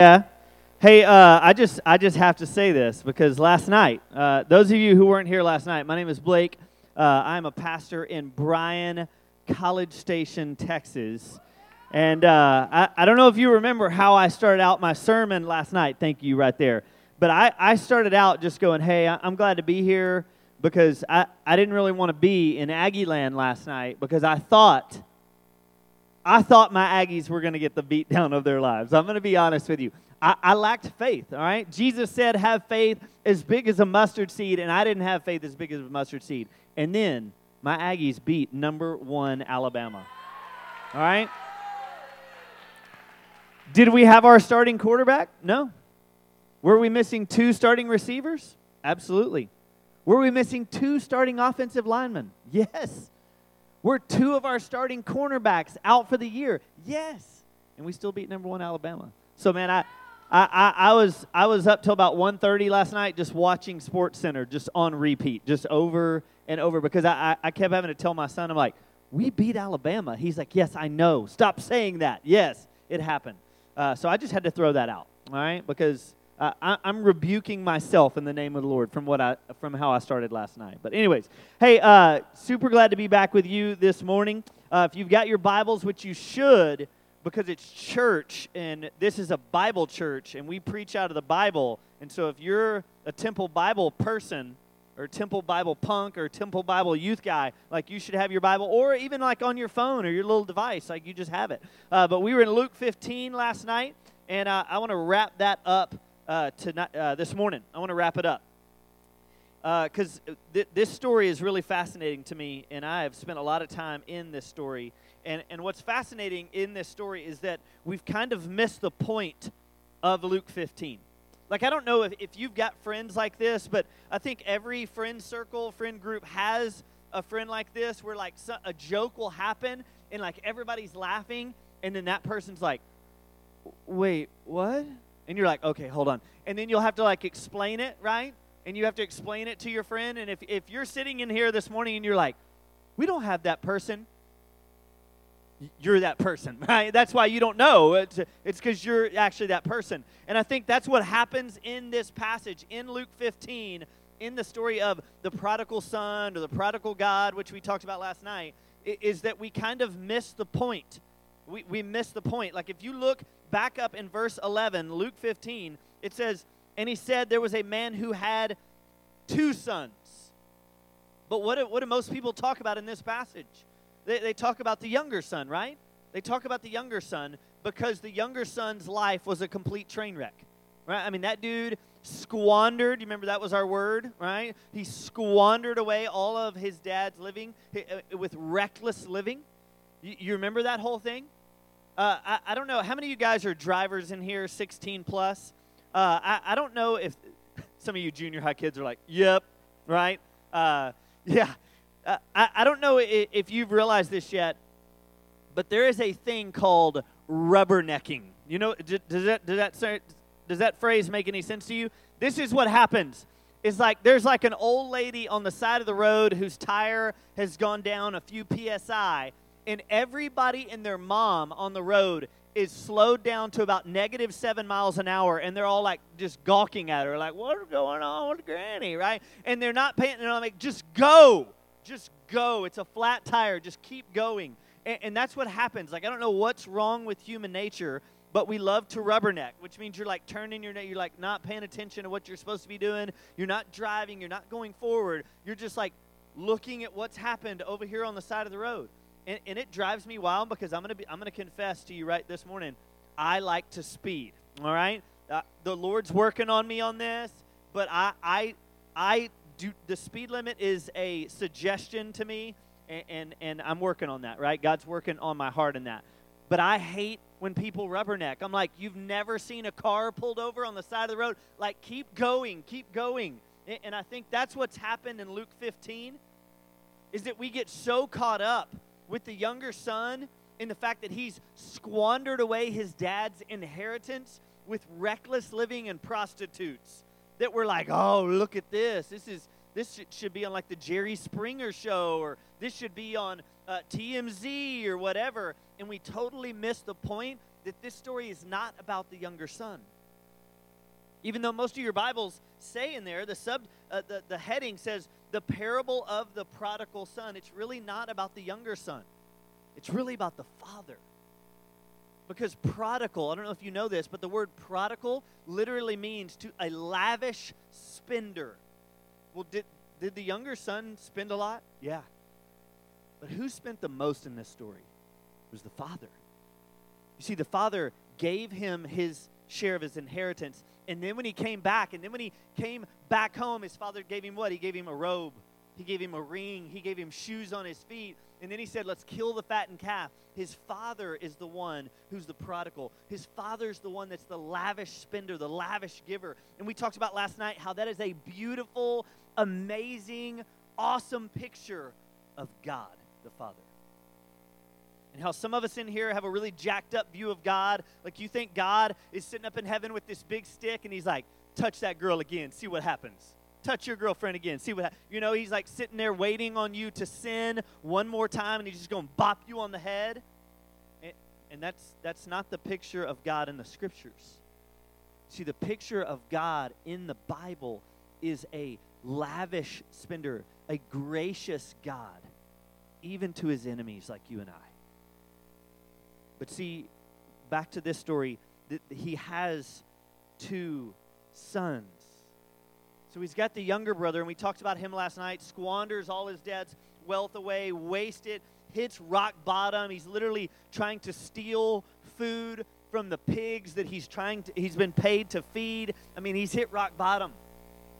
Yeah. Hey, uh, I just I just have to say this because last night, uh, those of you who weren't here last night, my name is Blake. Uh, I'm a pastor in Bryan, College Station, Texas, and uh, I, I don't know if you remember how I started out my sermon last night. Thank you, right there. But I, I started out just going, "Hey, I'm glad to be here." Because I, I didn't really want to be in Aggie land last night because I thought I thought my Aggies were going to get the beat down of their lives. I'm going to be honest with you. I, I, lacked faith, all right? Jesus said, have faith as big as a mustard seed, and I didn't have faith as big as a mustard seed. And then my Aggies beat number one Alabama, all right? Did we have our starting quarterback? No. Were we missing two starting receivers? Absolutely. Were we missing two starting offensive linemen? Yes. Were two of our starting cornerbacks out for the year? Yes. And we still beat number one Alabama. So, man, I, I, I, was I was up till about 1.30 last night just watching SportsCenter just on repeat, just over and over because I, I, kept having to tell my son, I'm like, we beat Alabama. He's like, yes, I know. Stop saying that. Yes, it happened. Uh, so I just had to throw that out, all right? Because uh, I, am rebuking myself in the name of the Lord from what I from how I started last night. But anyways, hey, uh, super glad to be back with you this morning. Uh, if you've got your Bibles, which you should, because it's church and this is a Bible church and we preach out of the Bible. And so if you're a Temple Bible person or Temple Bible punk or Temple Bible youth guy, like you should have your Bible or even like on your phone or your little device, like you just have it. Uh, but we were in Luke 15 last night and uh, I want to wrap that up uh, tonight, uh, this morning. I want to wrap it up because uh, th- this story is really fascinating to me, and I have spent a lot of time in this story. And, and what's fascinating in this story is that we've kind of missed the point of Luke 15. Like, I don't know if, if you've got friends like this, but I think every friend circle, friend group has a friend like this where, like, so, a joke will happen and, like, everybody's laughing, and then that person's like, wait, what? And you're like, okay, hold on. And then you'll have to like explain it, right? And you have to explain it to your friend. And if, if you're sitting in here this morning and you're like, we don't have that person, you're that person, right? That's why you don't know. It's because you're actually that person. And I think that's what happens in this passage in Luke 15, in the story of the prodigal son or the prodigal God, which we talked about last night, is that we kind of miss the point. We, we miss the point. Like if you look back up in verse 11, Luke 15, it says, And he said, There was a man who had two sons. But what do, what do most people talk about in this passage? They, they talk about the younger son, right? They talk about the younger son because the younger son's life was a complete train wreck, right? I mean, that dude squandered, you remember that was our word, right? He squandered away all of his dad's living uh, with reckless living. You, you remember that whole thing? Uh, I, I, don't know. How many of you guys are drivers in here, 16 plus? Uh, I, I don't know if some of you junior high kids are like, yep, right? Uh, yeah. Uh, I, I don't know if, if you've realized this yet, but there is a thing called rubbernecking. You know, does that, does that, does that phrase make any sense to you? This is what happens. It's like there's like an old lady on the side of the road whose tire has gone down a few psi and everybody and their mom on the road is slowed down to about negative seven miles an hour, and they're all like just gawking at her, like, "What's going on with Granny?" Right? And they're not paying. They're like, "Just go, just go. It's a flat tire. Just keep going." And, and that's what happens. Like, I don't know what's wrong with human nature, but we love to rubberneck, which means you're like turning your neck, you're like not paying attention to what you're supposed to be doing. You're not driving. You're not going forward. You're just like looking at what's happened over here on the side of the road and, and it drives me wild because I'm gonna be I'm gonna confess to you right this morning. I like to speed. All right, uh, the Lord's working on me on this, but I I I do the speed limit is a suggestion to me, and, and and I'm working on that. Right, God's working on my heart in that. But I hate when people rubberneck. I'm like, you've never seen a car pulled over on the side of the road. Like, keep going, keep going. And I think that's what's happened in Luke 15 is that we get so caught up with the younger son in the fact that he's squandered away his dad's inheritance with reckless living and prostitutes. That we're like, oh, look at this. This is this should be on like the Jerry Springer show, or this should be on uh, TMZ or whatever. And we totally miss the point that this story is not about the younger son. Even though most of your Bibles say in there, the sub, uh, the, the heading says the parable of the prodigal son. It's really not about the younger son. It's really about the father. Because prodigal, I don't know if you know this, but the word prodigal literally means to a lavish spender. Well, did, did the younger son spend a lot? Yeah. But who spent the most in this story? It was the father. You see, the father gave him his share of his inheritance. And then when he came back, and then when he came back home, his father gave him what? He gave him a robe, he gave him a ring, he gave him shoes on his feet. And then he said, Let's kill the fattened calf. His father is the one who's the prodigal. His father's the one that's the lavish spender, the lavish giver. And we talked about last night how that is a beautiful, amazing, awesome picture of God the Father and how some of us in here have a really jacked up view of God. Like you think God is sitting up in heaven with this big stick and he's like, touch that girl again, see what happens. Touch your girlfriend again, see what happens. You know, he's like sitting there waiting on you to sin one more time and he's just going to bop you on the head. And, and that's, that's not the picture of God in the scriptures. See, the picture of God in the Bible is a lavish spender, a gracious God, even to his enemies like you and I. But see, back to this story, he has two sons. So he's got the younger brother, and we talked about him last night, squanders all his dad's wealth away, wasted, hits rock bottom. He's literally trying to steal food from the pigs that he's trying to he's been paid to feed. I mean, he's hit rock bottom.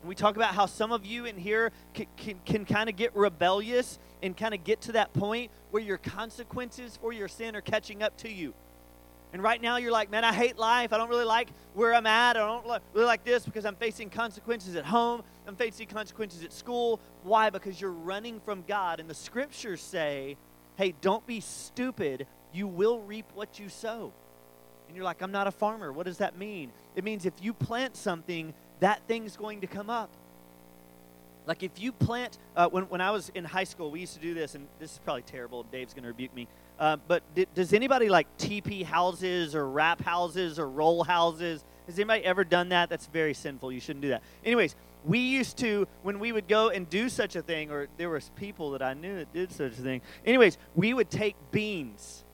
And we talk about how some of you in here can, can, can kind of get rebellious and kind of get to that point where your consequences for your sin are catching up to you. And right now you're like, man, I hate life. I don't really like where I'm at. I don't really like this because I'm facing consequences at home. I'm facing consequences at school. Why? Because you're running from God. And the scriptures say, hey, don't be stupid. You will reap what you sow. And you're like, I'm not a farmer. What does that mean? It means if you plant something, that thing's going to come up. Like if you plant, uh, when, when I was in high school, we used to do this, and this is probably terrible. Dave's going to rebuke me. Uh, but does anybody like TP houses or wrap houses or roll houses? Has anybody ever done that? That's very sinful. You shouldn't do that. Anyways, we used to, when we would go and do such a thing, or there was people that I knew that did such a thing. Anyways, we would take beans,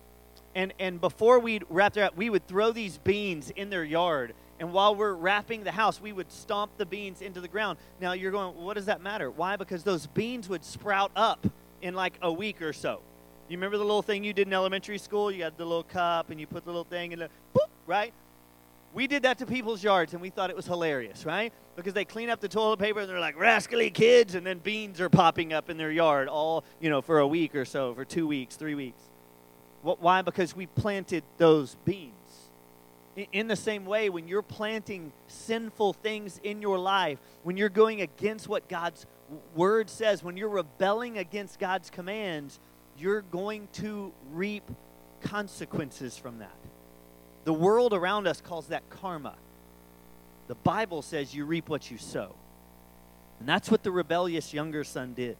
and, and before we'd wrap their, we would throw these beans in their yard and while we're wrapping the house, we would stomp the beans into the ground. Now you're going, what does that matter? Why? Because those beans would sprout up in like a week or so. You remember the little thing you did in elementary school? You had the little cup and you put the little thing in the boop, right? We did that to people's yards and we thought it was hilarious, right? Because they clean up the toilet paper and they're like rascally kids, and then beans are popping up in their yard all, you know, for a week or so, for two weeks, three weeks. What, why? Because we planted those beans. In the same way, when you're planting sinful things in your life, when you're going against what God's word says, when you're rebelling against God's commands, you're going to reap consequences from that. The world around us calls that karma. The Bible says you reap what you sow. And that's what the rebellious younger son did.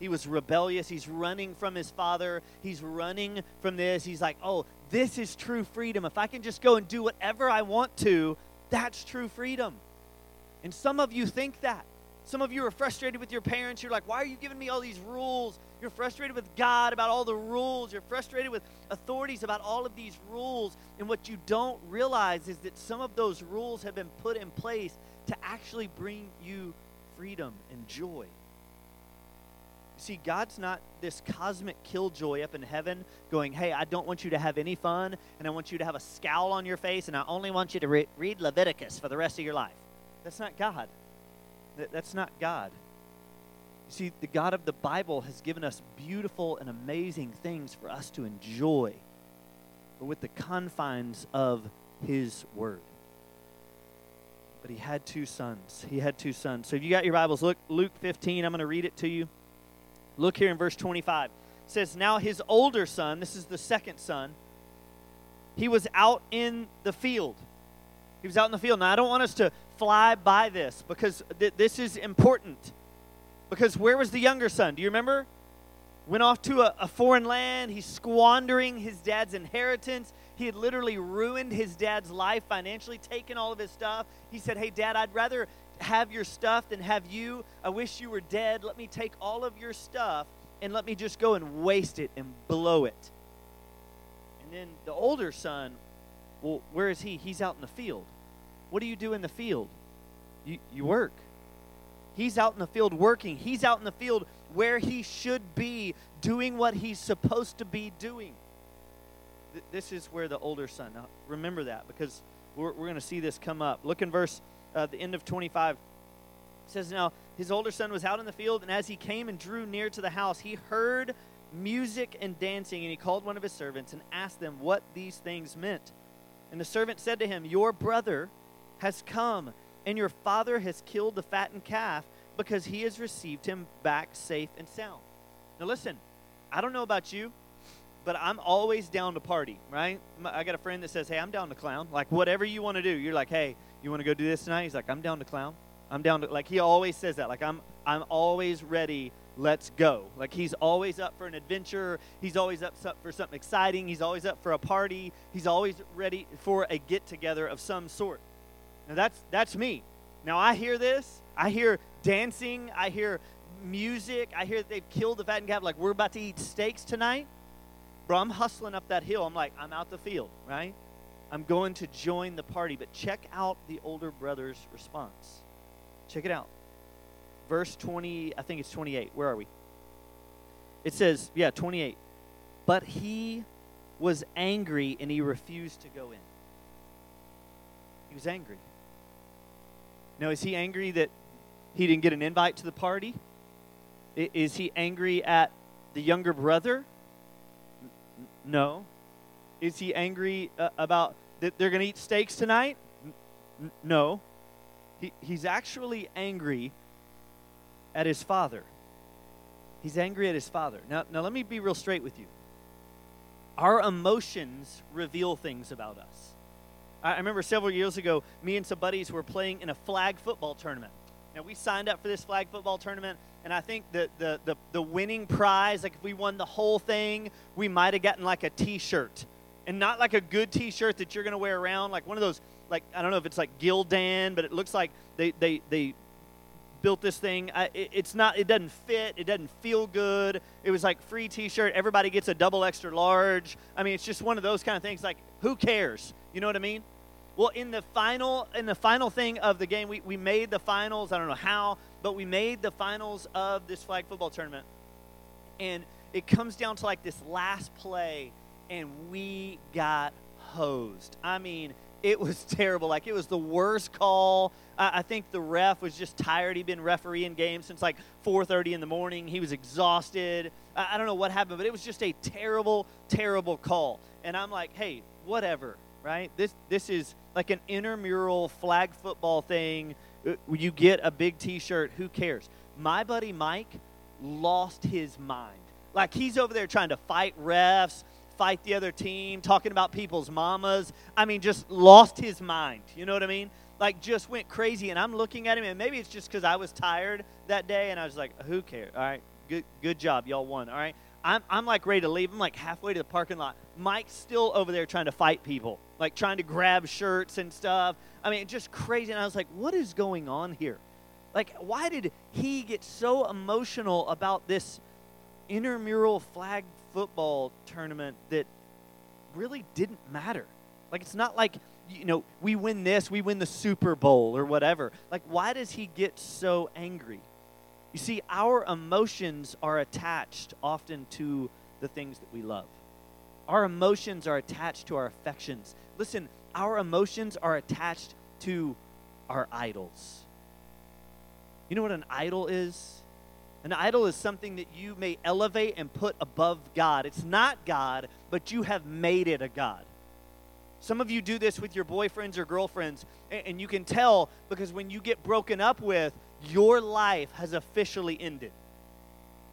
He was rebellious. He's running from his father. He's running from this. He's like, oh, this is true freedom. If I can just go and do whatever I want to, that's true freedom. And some of you think that. Some of you are frustrated with your parents. You're like, why are you giving me all these rules? You're frustrated with God about all the rules. You're frustrated with authorities about all of these rules. And what you don't realize is that some of those rules have been put in place to actually bring you freedom and joy. See, God's not this cosmic killjoy up in heaven going, hey, I don't want you to have any fun, and I want you to have a scowl on your face, and I only want you to re- read Leviticus for the rest of your life. That's not God. That's not God. You see, the God of the Bible has given us beautiful and amazing things for us to enjoy, but with the confines of His Word. But he had two sons. He had two sons. So if you got your Bibles, look Luke 15. I'm going to read it to you. Look here in verse 25. It says, Now his older son, this is the second son, he was out in the field. He was out in the field. Now, I don't want us to fly by this because th- this is important. Because where was the younger son? Do you remember? Went off to a, a foreign land. He's squandering his dad's inheritance. He had literally ruined his dad's life financially, taken all of his stuff. He said, Hey, dad, I'd rather have your stuff than have you. I wish you were dead. Let me take all of your stuff and let me just go and waste it and blow it. And then the older son, well, where is he? He's out in the field. What do you do in the field? You, you work. He's out in the field working. He's out in the field where he should be doing what he's supposed to be doing. Th- this is where the older son. Now, remember that because we're, we're going to see this come up. Look in verse, uh, the end of 25. It says, Now his older son was out in the field, and as he came and drew near to the house, he heard music and dancing, and he called one of his servants and asked them what these things meant. And the servant said to him, Your brother has come, and your father has killed the fattened calf because he has received him back safe and sound. Now, listen, I don't know about you, but I'm always down to party, right? I got a friend that says, Hey, I'm down to clown. Like, whatever you want to do. You're like, Hey, you want to go do this tonight? He's like, I'm down to clown. I'm down to, like, he always says that. Like, I'm, I'm always ready. Let's go. Like, he's always up for an adventure. He's always up for something exciting. He's always up for a party. He's always ready for a get together of some sort. Now, that's, that's me. Now, I hear this. I hear dancing. I hear music. I hear that they've killed the fat and calf. Like, we're about to eat steaks tonight. Bro, I'm hustling up that hill. I'm like, I'm out the field, right? I'm going to join the party. But check out the older brother's response. Check it out. Verse 20, I think it's 28. Where are we? It says, yeah, 28. But he was angry and he refused to go in. He was angry. Now, is he angry that he didn't get an invite to the party? Is he angry at the younger brother? No. Is he angry uh, about that they're going to eat steaks tonight? No. He, he's actually angry at his father. He's angry at his father. Now, now, let me be real straight with you. Our emotions reveal things about us. I remember several years ago, me and some buddies were playing in a flag football tournament. Now, we signed up for this flag football tournament, and I think the, the, the, the winning prize, like if we won the whole thing, we might have gotten like a t shirt. And not like a good t shirt that you're going to wear around, like one of those, like, I don't know if it's like Gildan, but it looks like they, they, they built this thing. I, it, it's not, it doesn't fit, it doesn't feel good. It was like free t shirt, everybody gets a double extra large. I mean, it's just one of those kind of things, like, who cares? You know what I mean? Well, in the final in the final thing of the game, we, we made the finals. I don't know how, but we made the finals of this flag football tournament. And it comes down to like this last play, and we got hosed. I mean, it was terrible. Like it was the worst call. I, I think the ref was just tired. He'd been refereeing games since like 4:30 in the morning. He was exhausted. I, I don't know what happened, but it was just a terrible, terrible call. And I'm like, hey, whatever right? This this is like an intramural flag football thing. Uh, you get a big T-shirt. Who cares? My buddy Mike lost his mind. Like he's over there trying to fight refs, fight the other team, talking about people's mamas. I mean, just lost his mind. You know what I mean? Like just went crazy. And I'm looking at him, and maybe it's just because I was tired that day, and I was like, "Who cares? All right, good good job, y'all won. All right." I'm, I'm like ready to leave. I'm like halfway to the parking lot. Mike's still over there trying to fight people, like trying to grab shirts and stuff. I mean, just crazy. And I was like, what is going on here? Like, why did he get so emotional about this intramural flag football tournament that really didn't matter? Like, it's not like, you know, we win this, we win the Super Bowl or whatever. Like, why does he get so angry? You see, our emotions are attached often to the things that we love. Our emotions are attached to our affections. Listen, our emotions are attached to our idols. You know what an idol is? An idol is something that you may elevate and put above God. It's not God, but you have made it a God. Some of you do this with your boyfriends or girlfriends, and you can tell because when you get broken up with, your life has officially ended.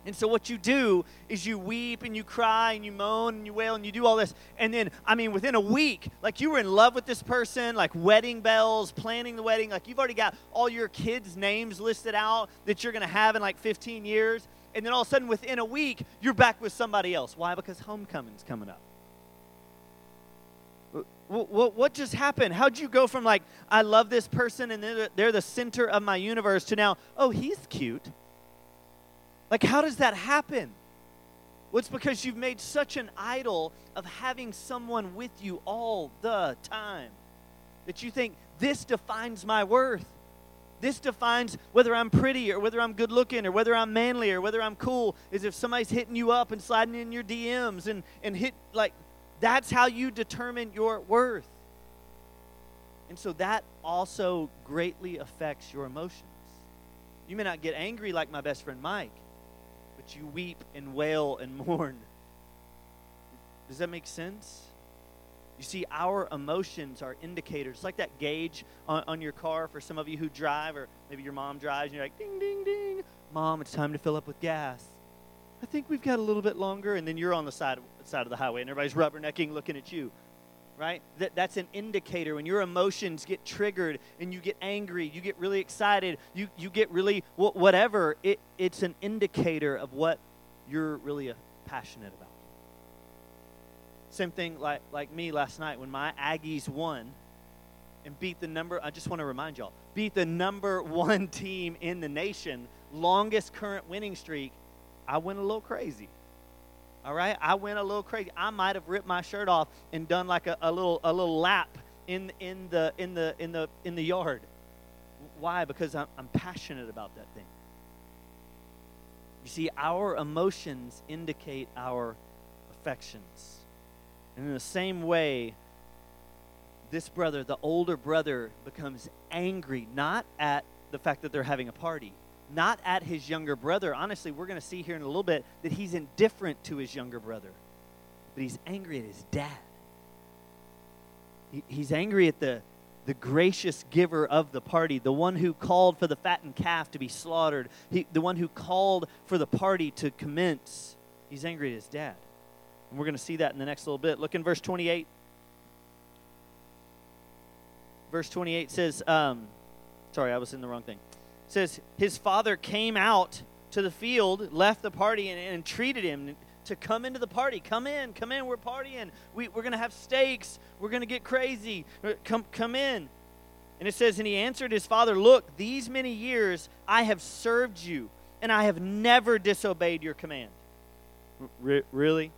And so, what you do is you weep and you cry and you moan and you wail and you do all this. And then, I mean, within a week, like you were in love with this person, like wedding bells, planning the wedding, like you've already got all your kids' names listed out that you're going to have in like 15 years. And then all of a sudden, within a week, you're back with somebody else. Why? Because homecoming's coming up. What, what just happened? How'd you go from like, I love this person and they're the, they're the center of my universe to now, oh, he's cute? Like, how does that happen? Well, it's because you've made such an idol of having someone with you all the time that you think this defines my worth. This defines whether I'm pretty or whether I'm good looking or whether I'm manly or whether I'm cool. Is if somebody's hitting you up and sliding in your DMs and, and hit, like, that's how you determine your worth. And so that also greatly affects your emotions. You may not get angry like my best friend Mike, but you weep and wail and mourn. Does that make sense? You see, our emotions are indicators. Like that gauge on, on, your car for some of you who drive, or maybe your mom drives, and you're like, ding, ding, ding. Mom, it's time to fill up with gas. I think we've got a little bit longer. And then you're on the side of, side of the highway, and everybody's rubbernecking looking at you. Right? That, that's an indicator. When your emotions get triggered and you get angry, you get really excited, you, you get really whatever, it, it's an indicator of what you're really uh, passionate about. Same thing like, like me last night when my Aggies won and beat the number, I just want to remind y'all, beat the number one team in the nation, longest current winning streak, I went a little crazy. All right? I went a little crazy. I might have ripped my shirt off and done like a, a little a little lap in in the in the in the in the yard. Why? Because I'm, I'm passionate about that thing. You see, our emotions indicate our affections. And in the same way, this brother, the older brother, becomes angry not at the fact that they're having a party, not at his younger brother. Honestly, we're going to see here in a little bit that he's indifferent to his younger brother, but he's angry at his dad. He, he's angry at the, the gracious giver of the party, the one who called for the fattened calf to be slaughtered, he, the one who called for the party to commence. He's angry at his dad. And we're going to see that in the next little bit. Look in verse 28. Verse 28 says, um, sorry, I was in the wrong thing. It says, His father came out to the field, left the party, and, and entreated him to come into the party. Come in, come in, we're partying. We, we're going to have steaks. We're going to get crazy. Uh, come, come in. And it says, And he answered his father, Look, these many years I have served you, and I have never disobeyed your command. R- really?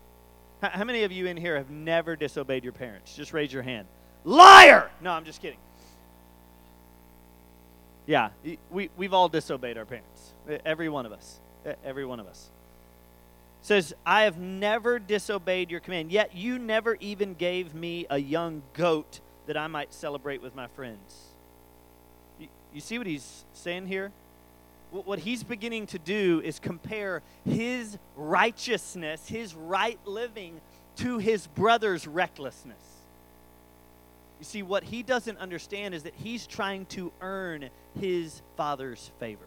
How many of you in here have never disobeyed your parents? Just raise your hand. Liar! No, I'm just kidding. Yeah, we, we've all disobeyed our parents. Every one of us. Every one of us. It says, I have never disobeyed your command, yet you never even gave me a young goat that I might celebrate with my friends. You, you see what he's saying here? what he's beginning to do is compare his righteousness, his right living, to his brother's recklessness. You see, what he doesn't understand is that he's trying to earn his father's favor.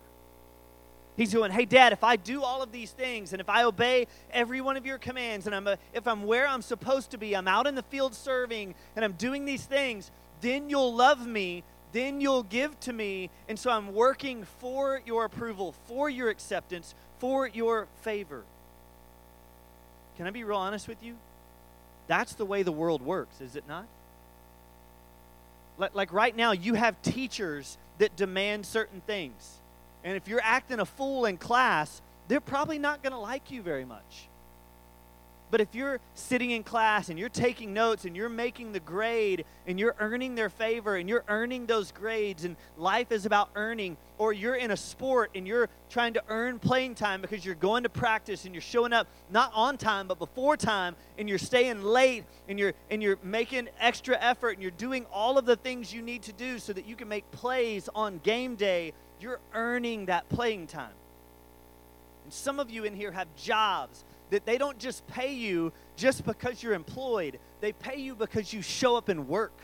He's going, hey, dad, if I do all of these things and if I obey every one of your commands and I'm a, if I'm where I'm supposed to be, I'm out in the field serving and I'm doing these things, then you'll love me then you'll give to me. And so I'm working for your approval, for your acceptance, for your favor. Can I be real honest with you? That's the way the world works, is it not? Like, like right now, you have teachers that demand certain things. And if you're acting a fool in class, they're probably not going to like you very much. But if you're sitting in class and you're taking notes and you're making the grade and you're earning their favor and you're earning those grades and life is about earning, or you're in a sport and you're trying to earn playing time because you're going to practice and you're showing up not on time but before time and you're staying late and you're and you're making extra effort and you're doing all of the things you need to do so that you can make plays on game day, you're earning that playing time. Some of you in here have jobs that they don't just pay you just because you're employed, they pay you because you show up and work.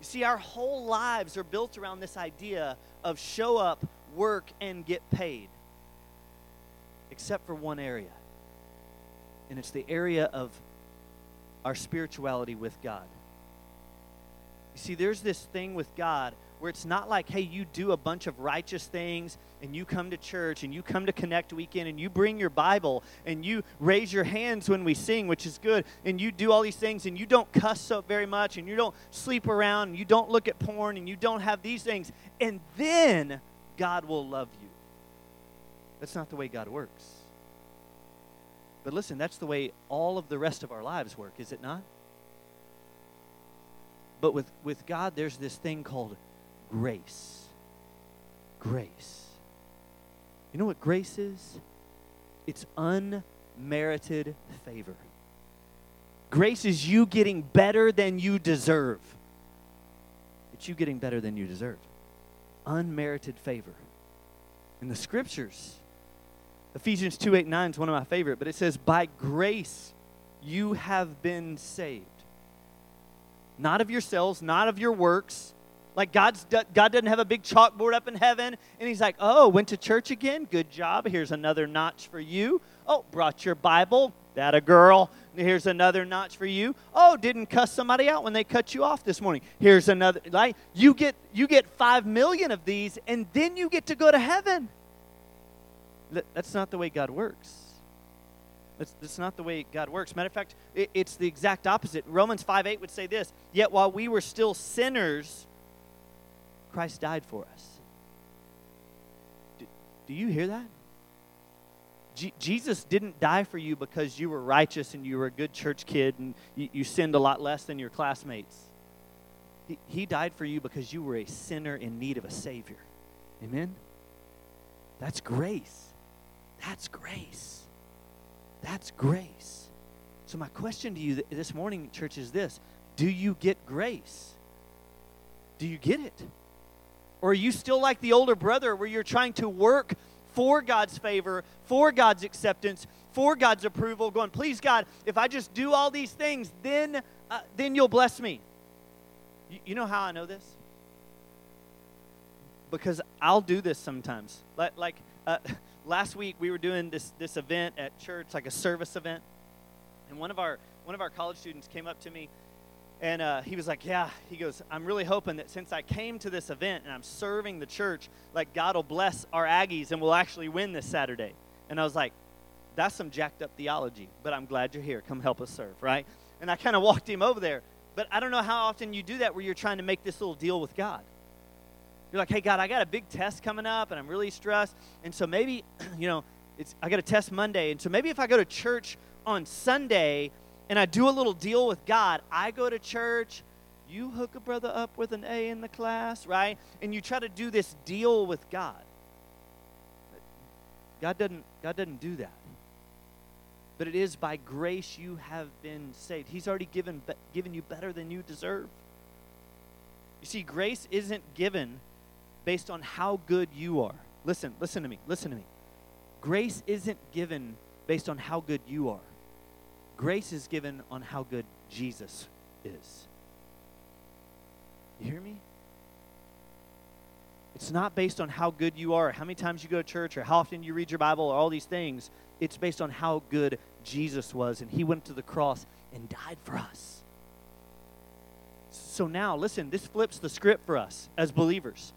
You see, our whole lives are built around this idea of show up, work, and get paid, except for one area. And it's the area of our spirituality with God. You see, there's this thing with God where it's not like, hey, you do a bunch of righteous things and you come to church and you come to Connect Weekend and you bring your Bible and you raise your hands when we sing, which is good, and you do all these things and you don't cuss so very much and you don't sleep around and you don't look at porn and you don't have these things, and then God will love you. That's not the way God works. But listen, that's the way all of the rest of our lives work, is it not? But with, with God, there's this thing called grace. Grace. You know what grace is? It's unmerited favor. Grace is you getting better than you deserve. It's you getting better than you deserve. Unmerited favor. In the scriptures, Ephesians 2 8 9 is one of my favorite, but it says, By grace you have been saved. Not of yourselves, not of your works, like God's, God doesn't have a big chalkboard up in heaven, and He's like, oh, went to church again? Good job. Here's another notch for you. Oh, brought your Bible? That a girl. Here's another notch for you. Oh, didn't cuss somebody out when they cut you off this morning. Here's another. Like you get you get five million of these, and then you get to go to heaven. That's not the way God works. That's, that's not the way God works. Matter of fact, it, it's the exact opposite. Romans 5 8 would say this Yet while we were still sinners, Christ died for us. Do, do you hear that? G- Jesus didn't die for you because you were righteous and you were a good church kid and you, you sinned a lot less than your classmates. He, he died for you because you were a sinner in need of a Savior. Amen? That's grace. That's grace. That's grace. So, my question to you this morning, church, is this Do you get grace? Do you get it? Or are you still like the older brother where you're trying to work for God's favor, for God's acceptance, for God's approval, going, please, God, if I just do all these things, then, uh, then you'll bless me? You, you know how I know this? Because I'll do this sometimes. Like, like uh, last week, we were doing this, this event at church, like a service event. And one of our, one of our college students came up to me and uh, he was like, Yeah, he goes, I'm really hoping that since I came to this event and I'm serving the church, like God will bless our Aggies and we'll actually win this Saturday. And I was like, That's some jacked up theology, but I'm glad you're here. Come help us serve, right? And I kind of walked him over there. But I don't know how often you do that where you're trying to make this little deal with God. You're like, Hey, God, I got a big test coming up and I'm really stressed. And so maybe, you know, it's, I got a test Monday. And so maybe if I go to church on Sunday, and I do a little deal with God. I go to church, you hook a brother up with an A in the class, right? And you try to do this deal with God. God doesn't, God doesn't do that. But it is by grace you have been saved. He's already given, given you better than you deserve. You see, grace isn't given based on how good you are. Listen, listen to me, listen to me. Grace isn't given based on how good you are. Grace is given on how good Jesus is. You hear me? It's not based on how good you are, how many times you go to church, or how often you read your Bible, or all these things. It's based on how good Jesus was, and He went to the cross and died for us. So now, listen, this flips the script for us as believers.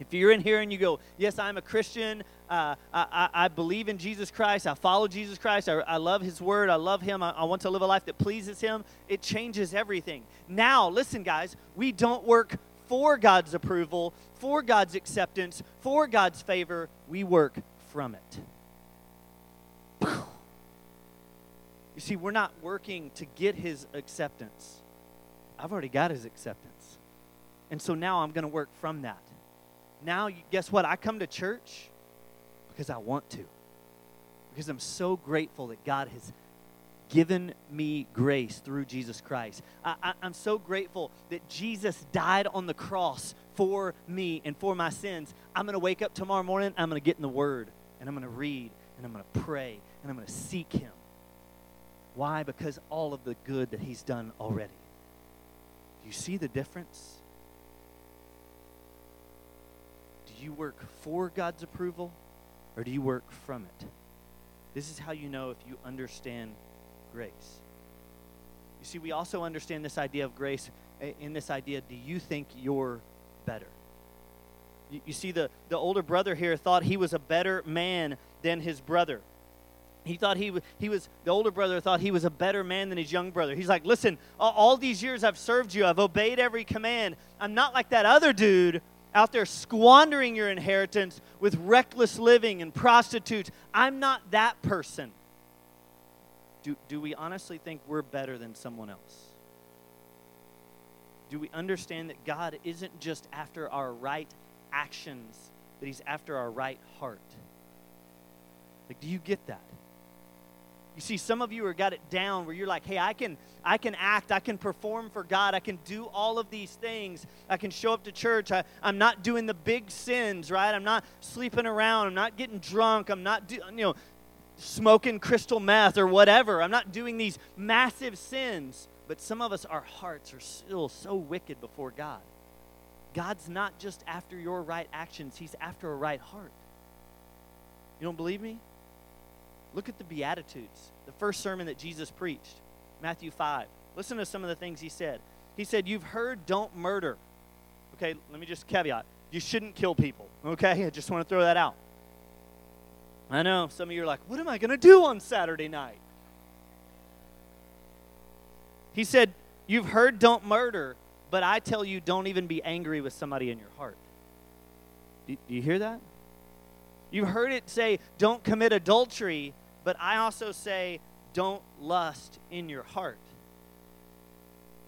If you're in here and you go, Yes, I'm a Christian, uh, I, I, believe in Jesus Christ, I follow Jesus Christ, I, I love His Word, I love Him, I, I want to live a life that pleases Him, it changes everything. Now, listen, guys, we don't work for God's approval, for God's acceptance, for God's favor, we work from it. You see, we're not working to get His acceptance. I've already got His acceptance. And so now I'm going to work from that now, guess what? I come to church because I want to. Because I'm so grateful that God has given me grace through Jesus Christ. I, am so grateful that Jesus died on the cross for me and for my sins. I'm going to wake up tomorrow morning, I'm going to get in the Word, and I'm going to read, and I'm going to pray, and I'm going to seek Him. Why? Because all of the good that He's done already. Do you see the difference? Do you work for God's approval or do you work from it? This is how you know if you understand grace. You see, we also understand this idea of grace eh, in this idea do you think you're better? You, you see, the, the older brother here thought he was a better man than his brother. He thought he, he was, the older brother thought he was a better man than his young brother. He's like, listen, all these years I've served you, I've obeyed every command. I'm not like that other dude out there squandering your inheritance with reckless living and prostitutes. I'm not that person. Do, do we honestly think we're better than someone else? Do we understand that God isn't just after our right actions, but He's after our right heart? Like, do you get that? You see, some of you are got it down where you're like, hey, I can, I can act, I can perform for God, I can do all of these things. I can show up to church. I, I'm not doing the big sins, right? I'm not sleeping around. I'm not getting drunk. I'm not, do, you know, smoking crystal meth or whatever. I'm not doing these massive sins. But some of us, our hearts are still so wicked before God. God's not just after your right actions, He's after a right heart. You don't believe me? Look at the Beatitudes, the first sermon that Jesus preached, Matthew 5. Listen to some of the things he said. He said, You've heard, don't murder. Okay, let me just caveat. You shouldn't kill people. Okay, I just want to throw that out. I know some of you are like, What am I going to do on Saturday night? He said, You've heard, don't murder, but I tell you, don't even be angry with somebody in your heart. Do, you hear that? You've heard it say, don't commit adultery, but I also say, don't lust in your heart.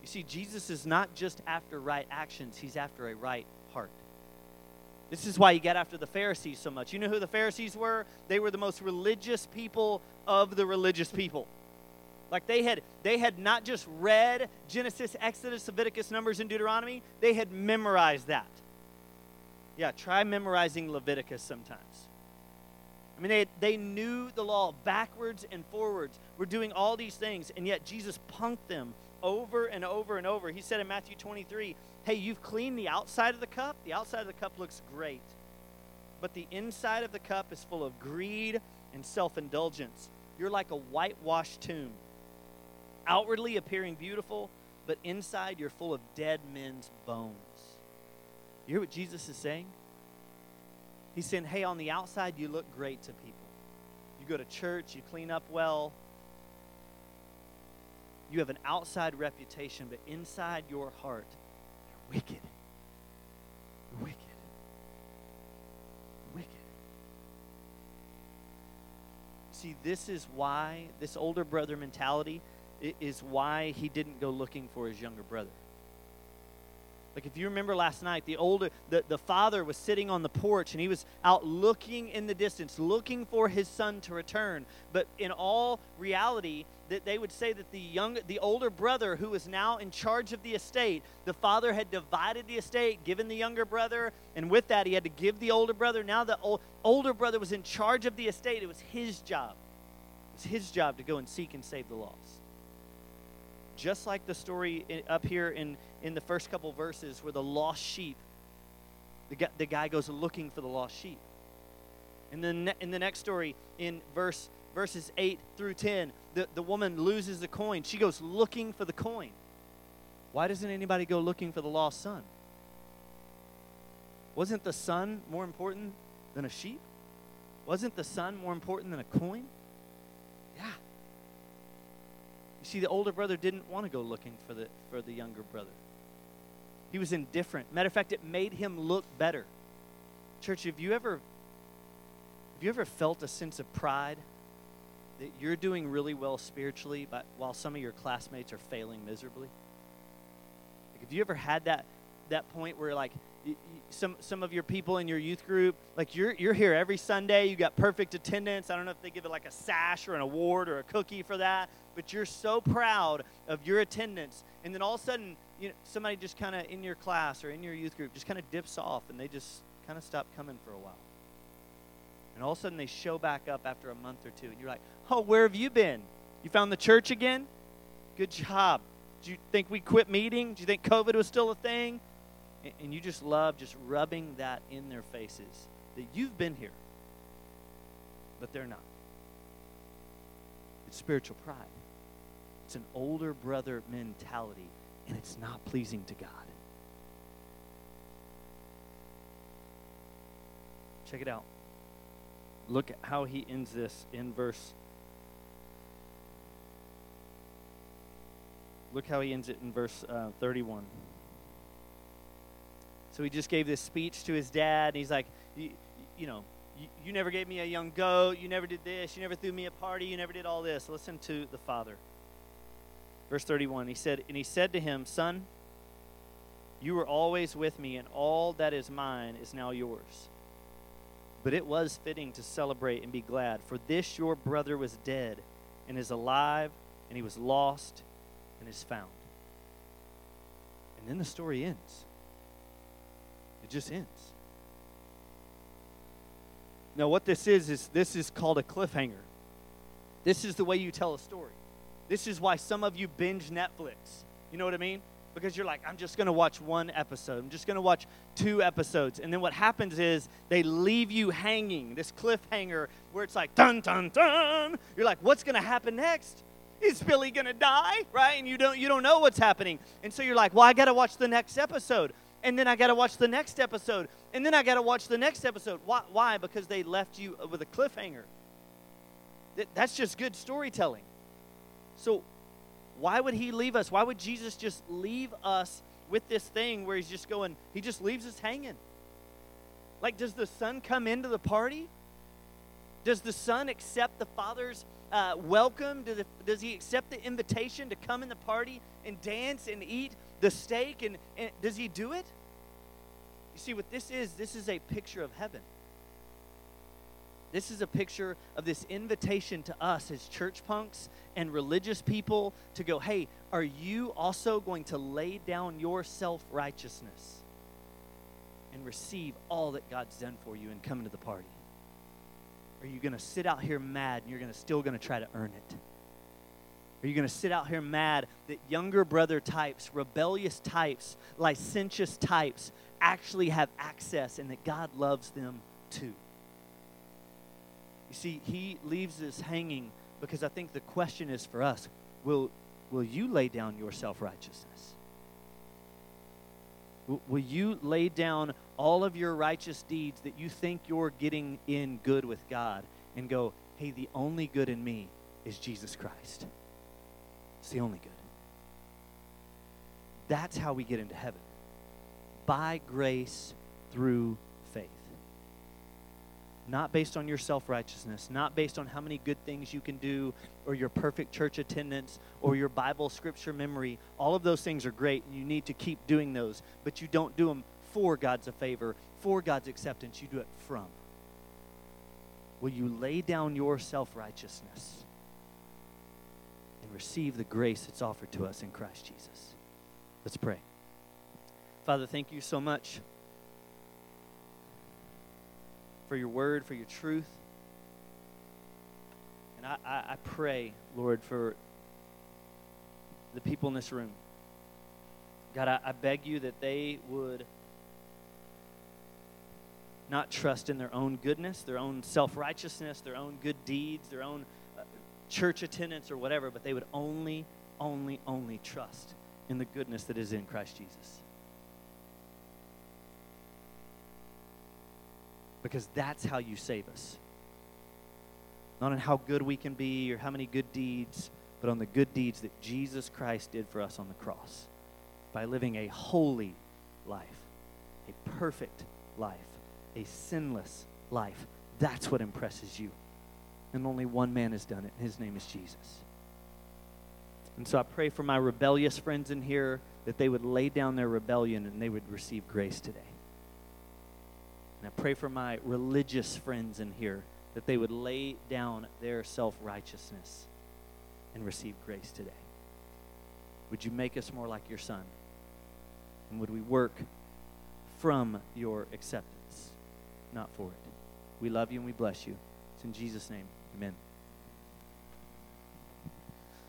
You see, Jesus is not just after right actions, he's after a right heart. This is why he got after the Pharisees so much. You know who the Pharisees were? They were the most religious people of the religious people. Like they had they had not just read Genesis, Exodus, Leviticus, Numbers, and Deuteronomy, they had memorized that. Yeah, try memorizing Leviticus sometimes. I mean, they, they knew the law backwards and forwards. We're doing all these things, and yet Jesus punked them over and over and over. He said in Matthew 23, Hey, you've cleaned the outside of the cup. The outside of the cup looks great, but the inside of the cup is full of greed and self indulgence. You're like a whitewashed tomb, outwardly appearing beautiful, but inside you're full of dead men's bones. You hear what Jesus is saying? He's saying, hey, on the outside, you look great to people. You go to church, you clean up well. You have an outside reputation, but inside your heart, you're wicked. Wicked. Wicked. See, this is why, this older brother mentality is why he didn't go looking for his younger brother. Like if you remember last night, the older the, the father was sitting on the porch and he was out looking in the distance, looking for his son to return. But in all reality, that they would say that the young the older brother who was now in charge of the estate, the father had divided the estate, given the younger brother, and with that he had to give the older brother. Now the old, older brother was in charge of the estate. It was his job. It was his job to go and seek and save the lost just like the story up here in, in the first couple verses where the lost sheep, the guy, the guy goes looking for the lost sheep. And then in the next story, in verse verses 8 through 10, the, the woman loses the coin. She goes looking for the coin. Why doesn't anybody go looking for the lost son? Wasn't the son more important than a sheep? Wasn't the son more important than a coin? Yeah. You see, the older brother didn't want to go looking for the, for the younger brother. He was indifferent. Matter of fact, it made him look better. Church, have you ever have you ever felt a sense of pride that you're doing really well spiritually, but while some of your classmates are failing miserably? Like, have you ever had that that point where like some some of your people in your youth group, like you're you're here every Sunday, you got perfect attendance. I don't know if they give it like a sash or an award or a cookie for that, but you're so proud of your attendance. And then all of a sudden, you know, somebody just kind of in your class or in your youth group just kind of dips off and they just kind of stop coming for a while. And all of a sudden they show back up after a month or two and you're like, "Oh, where have you been? You found the church again? Good job. Do you think we quit meeting? Do you think COVID was still a thing?" And you just love just rubbing that in their faces that you've been here, but they're not. It's spiritual pride. It's an older brother mentality and it's not pleasing to God. Check it out. Look at how he ends this in verse. Look how he ends it in verse uh, 31. So he just gave this speech to his dad. And he's like, you, know, you, you never gave me a young goat. You never did this. You never threw me a party. You never did all this. Listen to the father. Verse 31. He said, and he said to him, Son, you were always with me, and all that is mine is now yours. But it was fitting to celebrate and be glad, for this your brother was dead and is alive, and he was lost and is found. And then the story ends. Just ends. Now, what this is, is this is called a cliffhanger. This is the way you tell a story. This is why some of you binge Netflix. You know what I mean? because you're like, I'm just going to watch one episode. I'm just going to watch two episodes. And then what happens is they leave you hanging, this cliffhanger where it's like, dun, dun, dun. You're like, what's going to happen next? Is Billy to die? Right? And you don't, you don't know what's happening. And so you're like, well, I got to watch the next episode. And then I got to watch the next episode. And then I got to watch the next episode. Why? Why? Because they left you with a cliffhanger. That's just good storytelling. So why would he leave us? Why would Jesus just leave us with this thing where he's just going, he just leaves us hanging? Like, does the son come into the party? Does the son accept the father's uh, welcome? Does, it, does he accept the invitation to come in the party and dance and eat the steak And, and does he do it? You see, what this is, this is a picture of heaven. This is a picture of this invitation to us as church punks and religious people to go, hey, are you also going to lay down your self righteousness and receive all that God's done for you and come into the party? Are you going to sit out here mad and you're gonna, still going to try to earn it? Are you going to sit out here mad that younger brother types, rebellious types, licentious types actually have access and that God loves them too? You see, he leaves us hanging because I think the question is for us will, will you lay down your self righteousness? Will, will you lay down all of your righteous deeds that you think you're getting in good with God and go, hey, the only good in me is Jesus Christ? It's the only good. That's how we get into heaven by grace through faith. not based on your self righteousness, not based on how many good things you can do, or your perfect church attendance, or your Bible scripture memory. All of those things are great, and you need to keep doing those, but you don't do them for God's favor, for God's acceptance. You do it from. Will you lay down your self righteousness receive the grace that's offered to us in Christ Jesus? Let's pray. Father, thank you so much for your word, for your truth. And I, I, I pray, Lord, for the people in this room. God, I, I beg you that they would not trust in their own goodness, their own self righteousness, their own good deeds, their own church attendance or whatever, but they would only, only, only trust in the goodness that is in Christ Jesus. because that's how you save us. Not on how good we can be or how many good deeds, but on the good deeds that Jesus Christ did for us on the cross by living a holy life, a perfect life, a sinless life. That's what impresses you. And only one man has done it. His name is Jesus. And so I pray for my rebellious friends in here that they would lay down their rebellion and they would receive grace today. And I pray for my religious friends in here that they would lay down their self righteousness and receive grace today. Would you make us more like your Son? And would we work from your acceptance, not for it? We love you and we bless you. It's in Jesus' name. Amen.